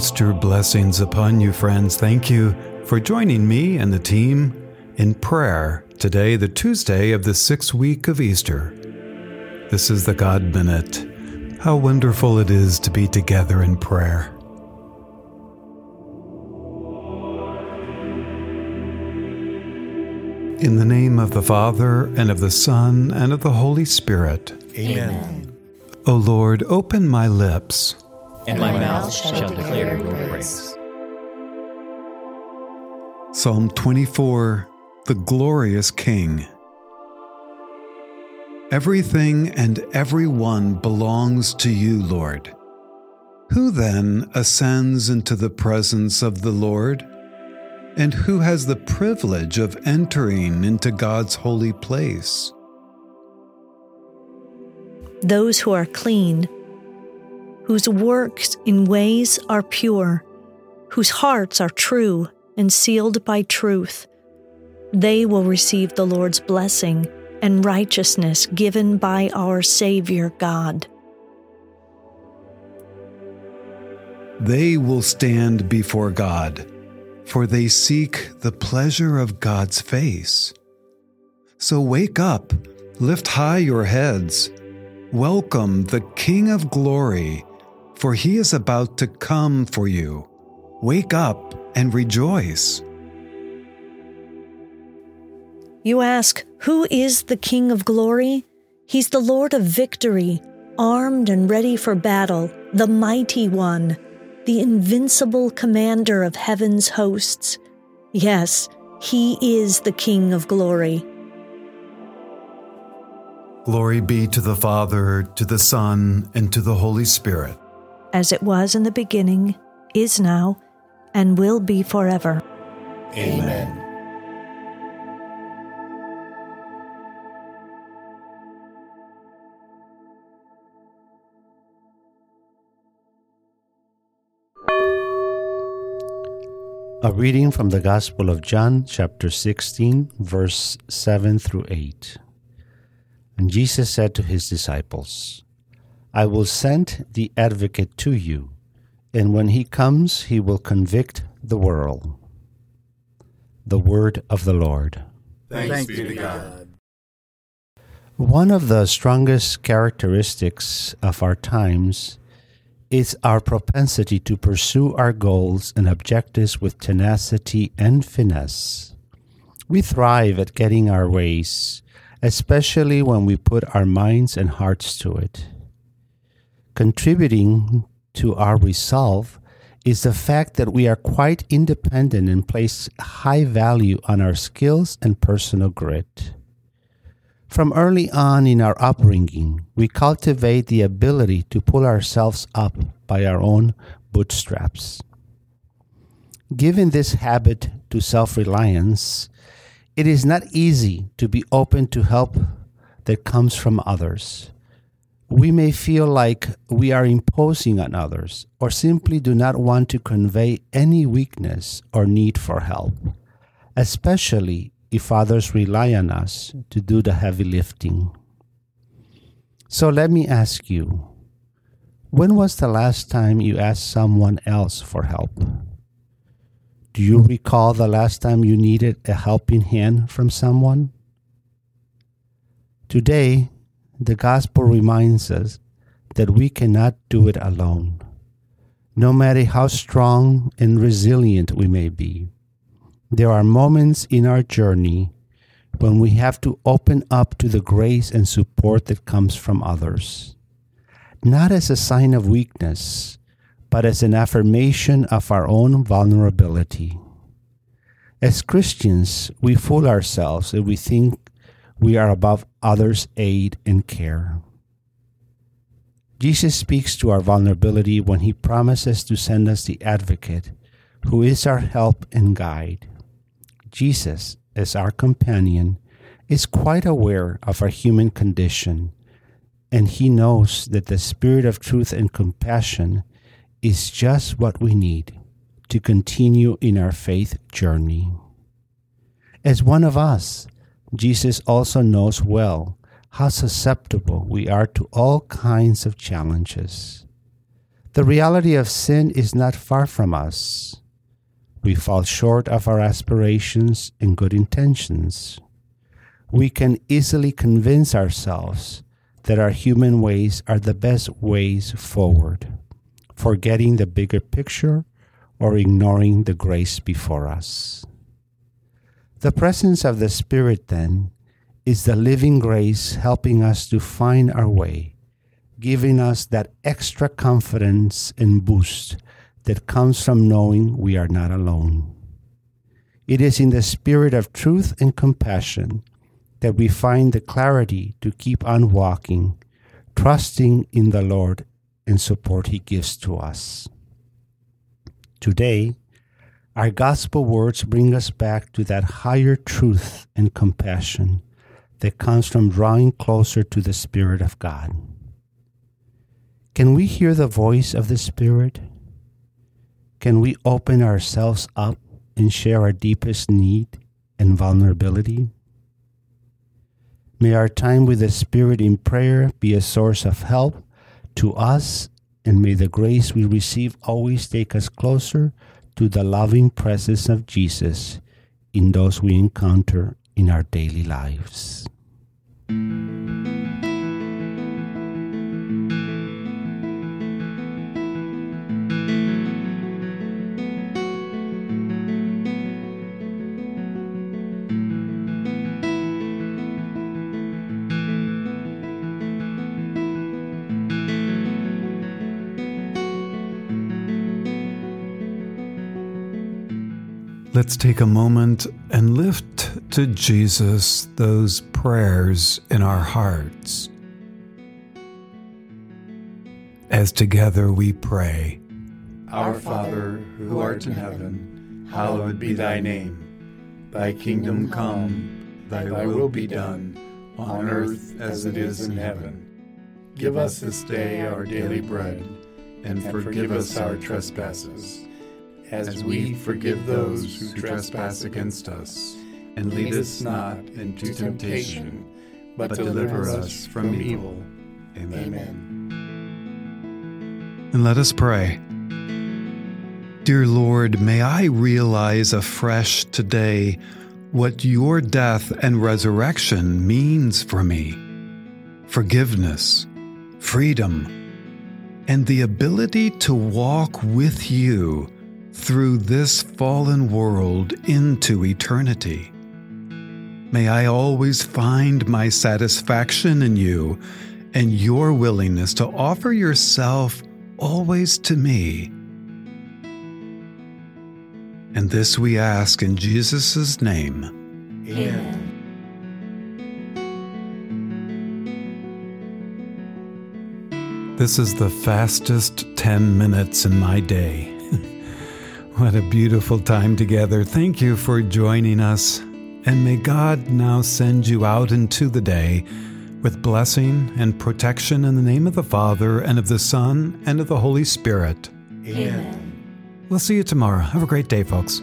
Easter blessings upon you, friends. Thank you for joining me and the team in prayer today, the Tuesday of the sixth week of Easter. This is the God Minute. How wonderful it is to be together in prayer. In the name of the Father, and of the Son, and of the Holy Spirit. Amen. O Lord, open my lips, And my mouth shall declare your praise. Psalm 24 The Glorious King. Everything and everyone belongs to you, Lord. Who then ascends into the presence of the Lord? And who has the privilege of entering into God's holy place? those who are clean, whose works in ways are pure, whose hearts are true and sealed by truth. They will receive the Lord's blessing and righteousness given by our Savior God. They will stand before God, for they seek the pleasure of God's face. So wake up, lift high your heads. Welcome the King of glory, for he is about to come for you. Wake up and rejoice. You ask, Who is the King of glory? He's the Lord of victory, armed and ready for battle, the mighty one, the invincible commander of heaven's hosts. Yes, he is the King of glory. Glory be to the Father, to the Son, and to the Holy Spirit. As it was in the beginning, is now, and will be forever. Amen. A reading from the Gospel of John, chapter 16, verse 7 through 8. And Jesus said to his disciples, I will send the advocate to you, and when he comes, he will convict the world. The word of the Lord. Thanks, be to God. One of the strongest characteristics of our times is our propensity to pursue our goals and objectives with tenacity and finesse. We thrive at getting our ways, especially when we put our minds and hearts to it. Contributing to our resolve is the fact that we are quite independent and place high value on our skills and personal grit. From early on in our upbringing, we cultivate the ability to pull ourselves up by our own bootstraps. Given this habit to self reliance, it is not easy to be open to help that comes from others. We may feel like we are imposing on others or simply do not want to convey any weakness or need for help, especially if others rely on us to do the heavy lifting. So let me ask you when was the last time you asked someone else for help? Do you recall the last time you needed a helping hand from someone? Today, the gospel reminds us that we cannot do it alone, no matter how strong and resilient we may be. There are moments in our journey when we have to open up to the grace and support that comes from others, not as a sign of weakness, but as an affirmation of our own vulnerability. As Christians, we fool ourselves if we think we are above others' aid and care. Jesus speaks to our vulnerability when he promises to send us the advocate, who is our help and guide. Jesus, as our companion, is quite aware of our human condition, and he knows that the Spirit of truth and compassion is just what we need to continue in our faith journey. As one of us, Jesus also knows well how susceptible we are to all kinds of challenges. The reality of sin is not far from us. We fall short of our aspirations and good intentions. We can easily convince ourselves that our human ways are the best ways forward, forgetting the bigger picture or ignoring the grace before us. The presence of the Spirit, then, is the living grace helping us to find our way, giving us that extra confidence and boost that comes from knowing we are not alone. It is in the spirit of truth and compassion that we find the clarity to keep on walking, trusting in the Lord and support He gives to us. Today, our gospel words bring us back to that higher truth and compassion that comes from drawing closer to the Spirit of God. Can we hear the voice of the Spirit? Can we open ourselves up and share our deepest need and vulnerability? May our time with the Spirit in prayer be a source of help to us, and may the grace we receive always take us closer to the loving presence of Jesus in those we encounter in our daily lives. Let's take a moment and lift to Jesus those prayers in our hearts. As together we pray, Our Father, who art in heaven, hallowed be thy name. Thy kingdom come, thy will be done, on earth as it is in heaven. Give us this day our daily bread, and forgive us our trespasses as we forgive those who trespass against us. And lead us not into temptation, but deliver us from evil. Amen. and let us pray. Dear Lord, may I realize afresh today what your death and resurrection means for me forgiveness, freedom, and the ability to walk with you through this fallen world into eternity. May I always find my satisfaction in you and your willingness to offer yourself always to me. And this we ask in Jesus' name. Amen. This is the fastest 10 minutes in my day. What a beautiful time together. Thank you for joining us. And may God now send you out into the day with blessing and protection in the name of the Father, and of the Son, and of the Holy Spirit. Amen. We'll see you tomorrow. Have a great day, folks.